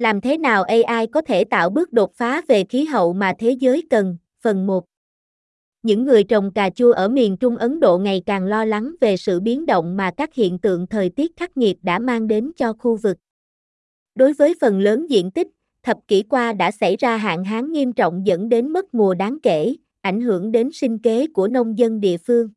Làm thế nào AI có thể tạo bước đột phá về khí hậu mà thế giới cần? Phần 1 Những người trồng cà chua ở miền Trung Ấn Độ ngày càng lo lắng về sự biến động mà các hiện tượng thời tiết khắc nghiệt đã mang đến cho khu vực. Đối với phần lớn diện tích, thập kỷ qua đã xảy ra hạn hán nghiêm trọng dẫn đến mất mùa đáng kể, ảnh hưởng đến sinh kế của nông dân địa phương.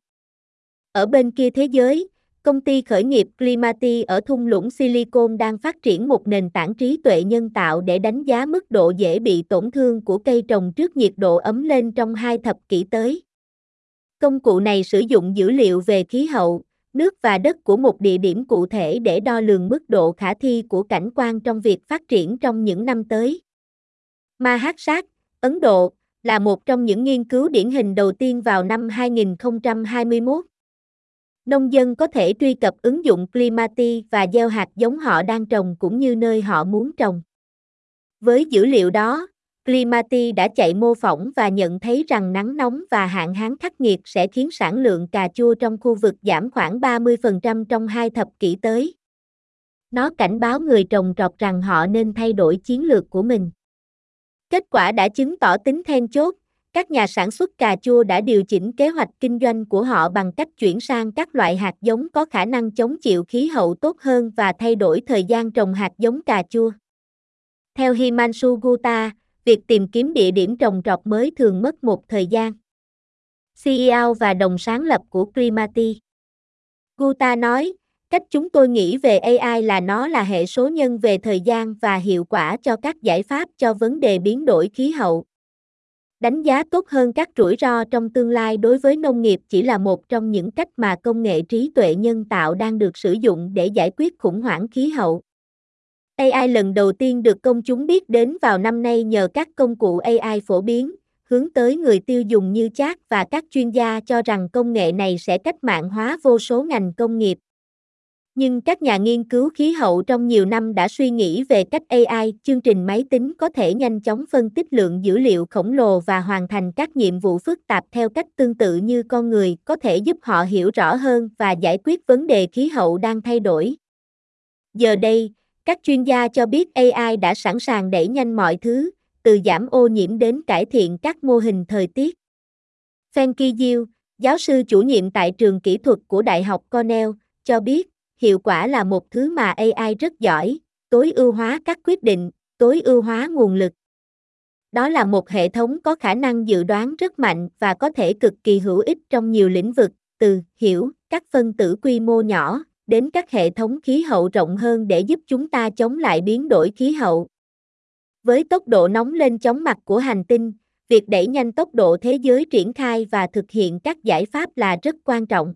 Ở bên kia thế giới, công ty khởi nghiệp Climati ở thung lũng Silicon đang phát triển một nền tảng trí tuệ nhân tạo để đánh giá mức độ dễ bị tổn thương của cây trồng trước nhiệt độ ấm lên trong hai thập kỷ tới. Công cụ này sử dụng dữ liệu về khí hậu, nước và đất của một địa điểm cụ thể để đo lường mức độ khả thi của cảnh quan trong việc phát triển trong những năm tới. Mahasat, Ấn Độ, là một trong những nghiên cứu điển hình đầu tiên vào năm 2021. Nông dân có thể truy cập ứng dụng Climati và gieo hạt giống họ đang trồng cũng như nơi họ muốn trồng. Với dữ liệu đó, Climati đã chạy mô phỏng và nhận thấy rằng nắng nóng và hạn hán khắc nghiệt sẽ khiến sản lượng cà chua trong khu vực giảm khoảng 30% trong hai thập kỷ tới. Nó cảnh báo người trồng trọt rằng họ nên thay đổi chiến lược của mình. Kết quả đã chứng tỏ tính then chốt, các nhà sản xuất cà chua đã điều chỉnh kế hoạch kinh doanh của họ bằng cách chuyển sang các loại hạt giống có khả năng chống chịu khí hậu tốt hơn và thay đổi thời gian trồng hạt giống cà chua. Theo Himanshu Gupta, việc tìm kiếm địa điểm trồng trọt mới thường mất một thời gian. CEO và đồng sáng lập của Primati. Guta nói, cách chúng tôi nghĩ về AI là nó là hệ số nhân về thời gian và hiệu quả cho các giải pháp cho vấn đề biến đổi khí hậu. Đánh giá tốt hơn các rủi ro trong tương lai đối với nông nghiệp chỉ là một trong những cách mà công nghệ trí tuệ nhân tạo đang được sử dụng để giải quyết khủng hoảng khí hậu. AI lần đầu tiên được công chúng biết đến vào năm nay nhờ các công cụ AI phổ biến, hướng tới người tiêu dùng như chat và các chuyên gia cho rằng công nghệ này sẽ cách mạng hóa vô số ngành công nghiệp. Nhưng các nhà nghiên cứu khí hậu trong nhiều năm đã suy nghĩ về cách AI, chương trình máy tính có thể nhanh chóng phân tích lượng dữ liệu khổng lồ và hoàn thành các nhiệm vụ phức tạp theo cách tương tự như con người, có thể giúp họ hiểu rõ hơn và giải quyết vấn đề khí hậu đang thay đổi. Giờ đây, các chuyên gia cho biết AI đã sẵn sàng đẩy nhanh mọi thứ, từ giảm ô nhiễm đến cải thiện các mô hình thời tiết. Fenki Diêu, giáo sư chủ nhiệm tại trường kỹ thuật của Đại học Cornell, cho biết, hiệu quả là một thứ mà AI rất giỏi, tối ưu hóa các quyết định, tối ưu hóa nguồn lực. Đó là một hệ thống có khả năng dự đoán rất mạnh và có thể cực kỳ hữu ích trong nhiều lĩnh vực, từ hiểu các phân tử quy mô nhỏ đến các hệ thống khí hậu rộng hơn để giúp chúng ta chống lại biến đổi khí hậu. Với tốc độ nóng lên chóng mặt của hành tinh, việc đẩy nhanh tốc độ thế giới triển khai và thực hiện các giải pháp là rất quan trọng.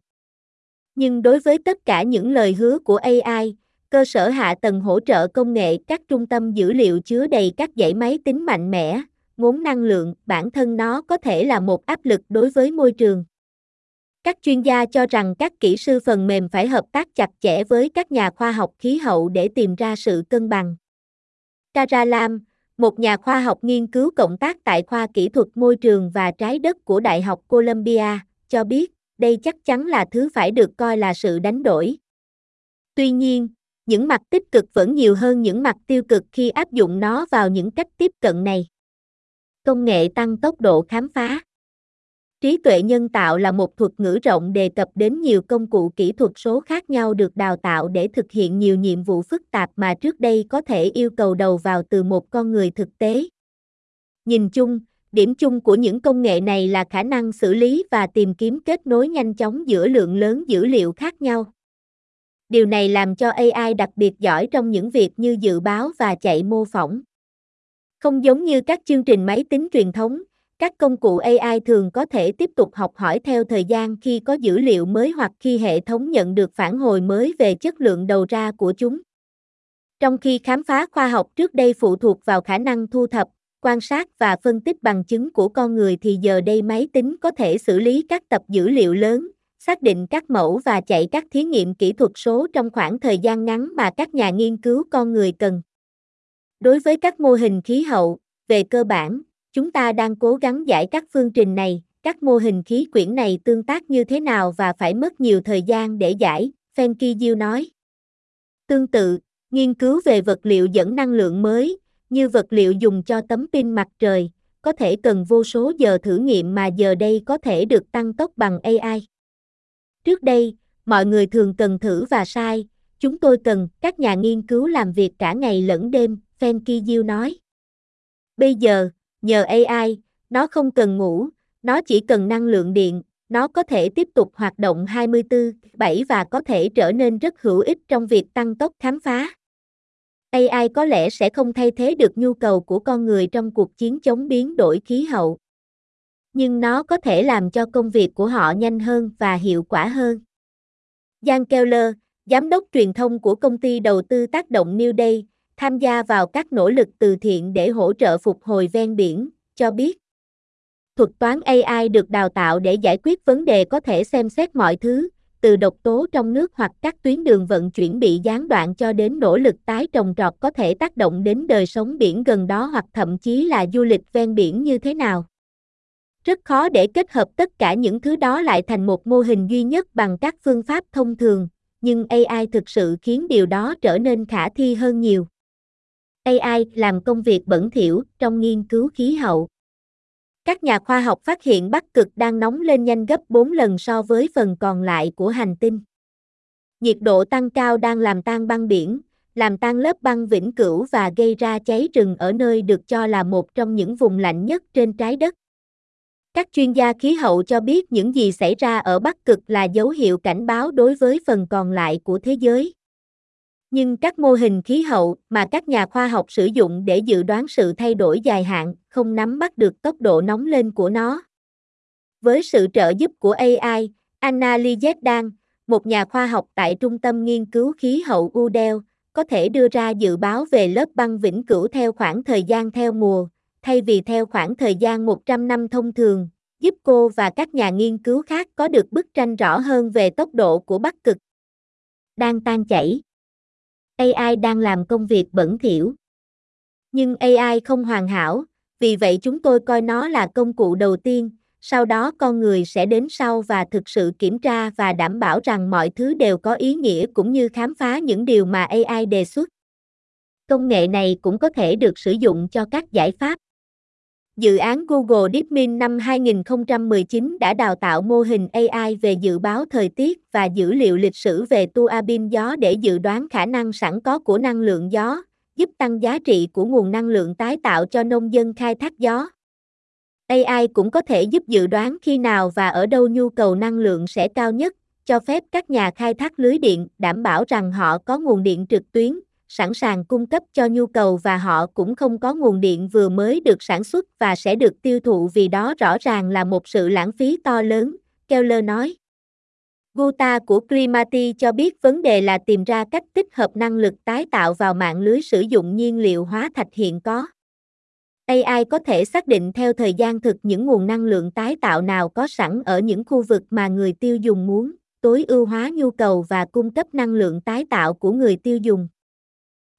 Nhưng đối với tất cả những lời hứa của AI, cơ sở hạ tầng hỗ trợ công nghệ các trung tâm dữ liệu chứa đầy các dãy máy tính mạnh mẽ, ngốn năng lượng, bản thân nó có thể là một áp lực đối với môi trường. Các chuyên gia cho rằng các kỹ sư phần mềm phải hợp tác chặt chẽ với các nhà khoa học khí hậu để tìm ra sự cân bằng. Tara Lam, một nhà khoa học nghiên cứu cộng tác tại khoa kỹ thuật môi trường và trái đất của Đại học Columbia, cho biết, đây chắc chắn là thứ phải được coi là sự đánh đổi. Tuy nhiên, những mặt tích cực vẫn nhiều hơn những mặt tiêu cực khi áp dụng nó vào những cách tiếp cận này. Công nghệ tăng tốc độ khám phá Trí tuệ nhân tạo là một thuật ngữ rộng đề cập đến nhiều công cụ kỹ thuật số khác nhau được đào tạo để thực hiện nhiều nhiệm vụ phức tạp mà trước đây có thể yêu cầu đầu vào từ một con người thực tế. Nhìn chung, điểm chung của những công nghệ này là khả năng xử lý và tìm kiếm kết nối nhanh chóng giữa lượng lớn dữ liệu khác nhau. Điều này làm cho AI đặc biệt giỏi trong những việc như dự báo và chạy mô phỏng. Không giống như các chương trình máy tính truyền thống, các công cụ AI thường có thể tiếp tục học hỏi theo thời gian khi có dữ liệu mới hoặc khi hệ thống nhận được phản hồi mới về chất lượng đầu ra của chúng. Trong khi khám phá khoa học trước đây phụ thuộc vào khả năng thu thập, quan sát và phân tích bằng chứng của con người thì giờ đây máy tính có thể xử lý các tập dữ liệu lớn, xác định các mẫu và chạy các thí nghiệm kỹ thuật số trong khoảng thời gian ngắn mà các nhà nghiên cứu con người cần. Đối với các mô hình khí hậu, về cơ bản, Chúng ta đang cố gắng giải các phương trình này, các mô hình khí quyển này tương tác như thế nào và phải mất nhiều thời gian để giải, Fenki Diêu nói. Tương tự, Nghiên cứu về vật liệu dẫn năng lượng mới, như vật liệu dùng cho tấm pin mặt trời, có thể cần vô số giờ thử nghiệm mà giờ đây có thể được tăng tốc bằng AI. Trước đây, mọi người thường cần thử và sai, chúng tôi cần các nhà nghiên cứu làm việc cả ngày lẫn đêm, Fenki Diêu nói. Bây giờ, nhờ AI, nó không cần ngủ, nó chỉ cần năng lượng điện, nó có thể tiếp tục hoạt động 24/7 và có thể trở nên rất hữu ích trong việc tăng tốc khám phá. AI có lẽ sẽ không thay thế được nhu cầu của con người trong cuộc chiến chống biến đổi khí hậu. Nhưng nó có thể làm cho công việc của họ nhanh hơn và hiệu quả hơn. Jan Keller, giám đốc truyền thông của công ty đầu tư tác động New Day, tham gia vào các nỗ lực từ thiện để hỗ trợ phục hồi ven biển, cho biết. Thuật toán AI được đào tạo để giải quyết vấn đề có thể xem xét mọi thứ, từ độc tố trong nước hoặc các tuyến đường vận chuyển bị gián đoạn cho đến nỗ lực tái trồng trọt có thể tác động đến đời sống biển gần đó hoặc thậm chí là du lịch ven biển như thế nào. Rất khó để kết hợp tất cả những thứ đó lại thành một mô hình duy nhất bằng các phương pháp thông thường, nhưng AI thực sự khiến điều đó trở nên khả thi hơn nhiều. AI làm công việc bẩn thỉu trong nghiên cứu khí hậu. Các nhà khoa học phát hiện Bắc Cực đang nóng lên nhanh gấp 4 lần so với phần còn lại của hành tinh. Nhiệt độ tăng cao đang làm tan băng biển, làm tan lớp băng vĩnh cửu và gây ra cháy rừng ở nơi được cho là một trong những vùng lạnh nhất trên trái đất. Các chuyên gia khí hậu cho biết những gì xảy ra ở Bắc Cực là dấu hiệu cảnh báo đối với phần còn lại của thế giới. Nhưng các mô hình khí hậu mà các nhà khoa học sử dụng để dự đoán sự thay đổi dài hạn không nắm bắt được tốc độ nóng lên của nó. Với sự trợ giúp của AI, Anna Lizetdan, một nhà khoa học tại Trung tâm Nghiên cứu Khí hậu UDEL, có thể đưa ra dự báo về lớp băng vĩnh cửu theo khoảng thời gian theo mùa, thay vì theo khoảng thời gian 100 năm thông thường, giúp cô và các nhà nghiên cứu khác có được bức tranh rõ hơn về tốc độ của Bắc Cực. Đang tan chảy AI đang làm công việc bẩn thỉu. Nhưng AI không hoàn hảo, vì vậy chúng tôi coi nó là công cụ đầu tiên, sau đó con người sẽ đến sau và thực sự kiểm tra và đảm bảo rằng mọi thứ đều có ý nghĩa cũng như khám phá những điều mà AI đề xuất. Công nghệ này cũng có thể được sử dụng cho các giải pháp. Dự án Google DeepMind năm 2019 đã đào tạo mô hình AI về dự báo thời tiết và dữ liệu lịch sử về tua bin gió để dự đoán khả năng sẵn có của năng lượng gió, giúp tăng giá trị của nguồn năng lượng tái tạo cho nông dân khai thác gió. AI cũng có thể giúp dự đoán khi nào và ở đâu nhu cầu năng lượng sẽ cao nhất, cho phép các nhà khai thác lưới điện đảm bảo rằng họ có nguồn điện trực tuyến, sẵn sàng cung cấp cho nhu cầu và họ cũng không có nguồn điện vừa mới được sản xuất và sẽ được tiêu thụ vì đó rõ ràng là một sự lãng phí to lớn, Keller nói. Guta của Climati cho biết vấn đề là tìm ra cách tích hợp năng lực tái tạo vào mạng lưới sử dụng nhiên liệu hóa thạch hiện có. AI có thể xác định theo thời gian thực những nguồn năng lượng tái tạo nào có sẵn ở những khu vực mà người tiêu dùng muốn, tối ưu hóa nhu cầu và cung cấp năng lượng tái tạo của người tiêu dùng.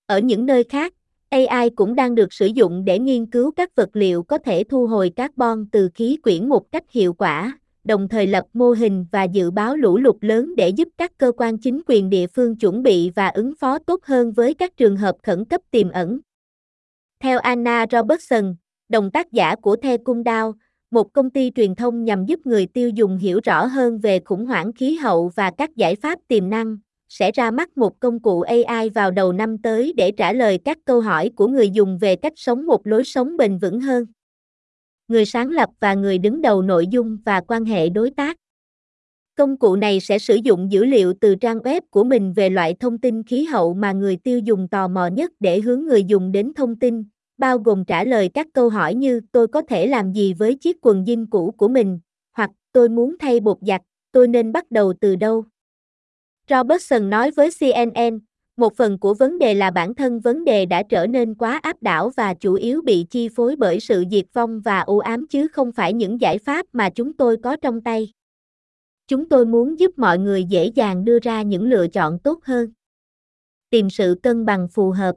Ở những nơi khác, AI cũng đang được sử dụng để nghiên cứu các vật liệu có thể thu hồi carbon từ khí quyển một cách hiệu quả, đồng thời lập mô hình và dự báo lũ lụt lớn để giúp các cơ quan chính quyền địa phương chuẩn bị và ứng phó tốt hơn với các trường hợp khẩn cấp tiềm ẩn. Theo Anna Robertson, đồng tác giả của The Cung Đao, một công ty truyền thông nhằm giúp người tiêu dùng hiểu rõ hơn về khủng hoảng khí hậu và các giải pháp tiềm năng, sẽ ra mắt một công cụ AI vào đầu năm tới để trả lời các câu hỏi của người dùng về cách sống một lối sống bền vững hơn. Người sáng lập và người đứng đầu nội dung và quan hệ đối tác. Công cụ này sẽ sử dụng dữ liệu từ trang web của mình về loại thông tin khí hậu mà người tiêu dùng tò mò nhất để hướng người dùng đến thông tin, bao gồm trả lời các câu hỏi như tôi có thể làm gì với chiếc quần jean cũ của mình, hoặc tôi muốn thay bột giặt, tôi nên bắt đầu từ đâu. Robertson nói với CNN, một phần của vấn đề là bản thân vấn đề đã trở nên quá áp đảo và chủ yếu bị chi phối bởi sự diệt vong và u ám chứ không phải những giải pháp mà chúng tôi có trong tay. Chúng tôi muốn giúp mọi người dễ dàng đưa ra những lựa chọn tốt hơn. Tìm sự cân bằng phù hợp.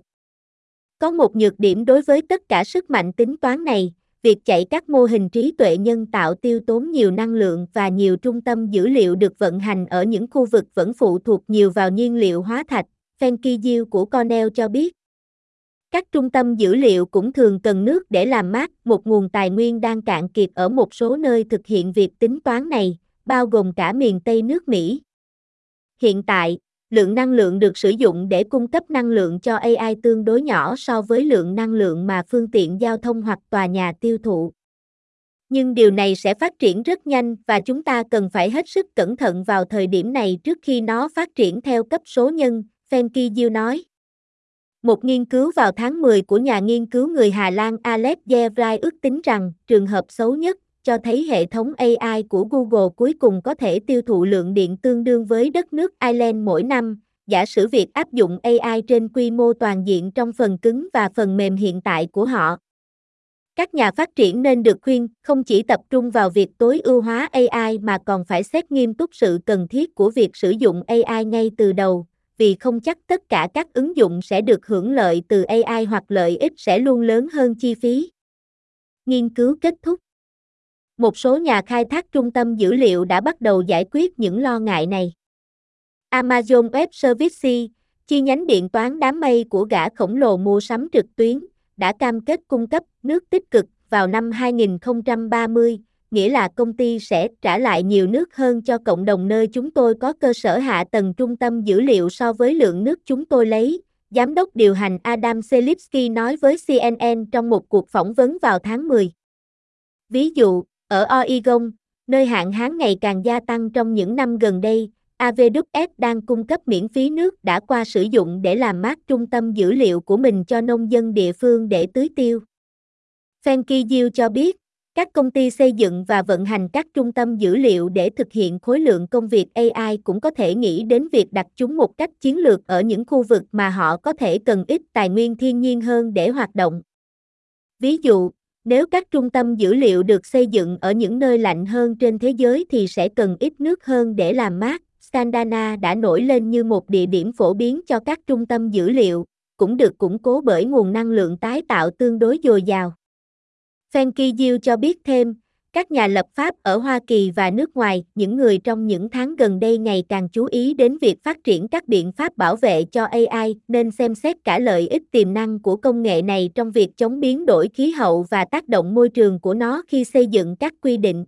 Có một nhược điểm đối với tất cả sức mạnh tính toán này, việc chạy các mô hình trí tuệ nhân tạo tiêu tốn nhiều năng lượng và nhiều trung tâm dữ liệu được vận hành ở những khu vực vẫn phụ thuộc nhiều vào nhiên liệu hóa thạch, Fenki Diêu của Cornell cho biết. Các trung tâm dữ liệu cũng thường cần nước để làm mát, một nguồn tài nguyên đang cạn kiệt ở một số nơi thực hiện việc tính toán này, bao gồm cả miền Tây nước Mỹ. Hiện tại, lượng năng lượng được sử dụng để cung cấp năng lượng cho AI tương đối nhỏ so với lượng năng lượng mà phương tiện giao thông hoặc tòa nhà tiêu thụ. Nhưng điều này sẽ phát triển rất nhanh và chúng ta cần phải hết sức cẩn thận vào thời điểm này trước khi nó phát triển theo cấp số nhân, Fenki Diêu nói. Một nghiên cứu vào tháng 10 của nhà nghiên cứu người Hà Lan Alex Jevrai ước tính rằng trường hợp xấu nhất cho thấy hệ thống AI của Google cuối cùng có thể tiêu thụ lượng điện tương đương với đất nước Ireland mỗi năm, giả sử việc áp dụng AI trên quy mô toàn diện trong phần cứng và phần mềm hiện tại của họ. Các nhà phát triển nên được khuyên không chỉ tập trung vào việc tối ưu hóa AI mà còn phải xét nghiêm túc sự cần thiết của việc sử dụng AI ngay từ đầu, vì không chắc tất cả các ứng dụng sẽ được hưởng lợi từ AI hoặc lợi ích sẽ luôn lớn hơn chi phí. Nghiên cứu kết thúc một số nhà khai thác trung tâm dữ liệu đã bắt đầu giải quyết những lo ngại này. Amazon Web Services, chi nhánh điện toán đám mây của gã khổng lồ mua sắm trực tuyến, đã cam kết cung cấp nước tích cực vào năm 2030, nghĩa là công ty sẽ trả lại nhiều nước hơn cho cộng đồng nơi chúng tôi có cơ sở hạ tầng trung tâm dữ liệu so với lượng nước chúng tôi lấy, Giám đốc điều hành Adam Selipsky nói với CNN trong một cuộc phỏng vấn vào tháng 10. Ví dụ, ở Oregon, nơi hạn hán ngày càng gia tăng trong những năm gần đây, AWS đang cung cấp miễn phí nước đã qua sử dụng để làm mát trung tâm dữ liệu của mình cho nông dân địa phương để tưới tiêu. Fenki Diêu cho biết, các công ty xây dựng và vận hành các trung tâm dữ liệu để thực hiện khối lượng công việc AI cũng có thể nghĩ đến việc đặt chúng một cách chiến lược ở những khu vực mà họ có thể cần ít tài nguyên thiên nhiên hơn để hoạt động. Ví dụ, nếu các trung tâm dữ liệu được xây dựng ở những nơi lạnh hơn trên thế giới thì sẽ cần ít nước hơn để làm mát. Sandana đã nổi lên như một địa điểm phổ biến cho các trung tâm dữ liệu, cũng được củng cố bởi nguồn năng lượng tái tạo tương đối dồi dào. Fenki Diêu cho biết thêm, các nhà lập pháp ở Hoa Kỳ và nước ngoài, những người trong những tháng gần đây ngày càng chú ý đến việc phát triển các biện pháp bảo vệ cho AI, nên xem xét cả lợi ích tiềm năng của công nghệ này trong việc chống biến đổi khí hậu và tác động môi trường của nó khi xây dựng các quy định.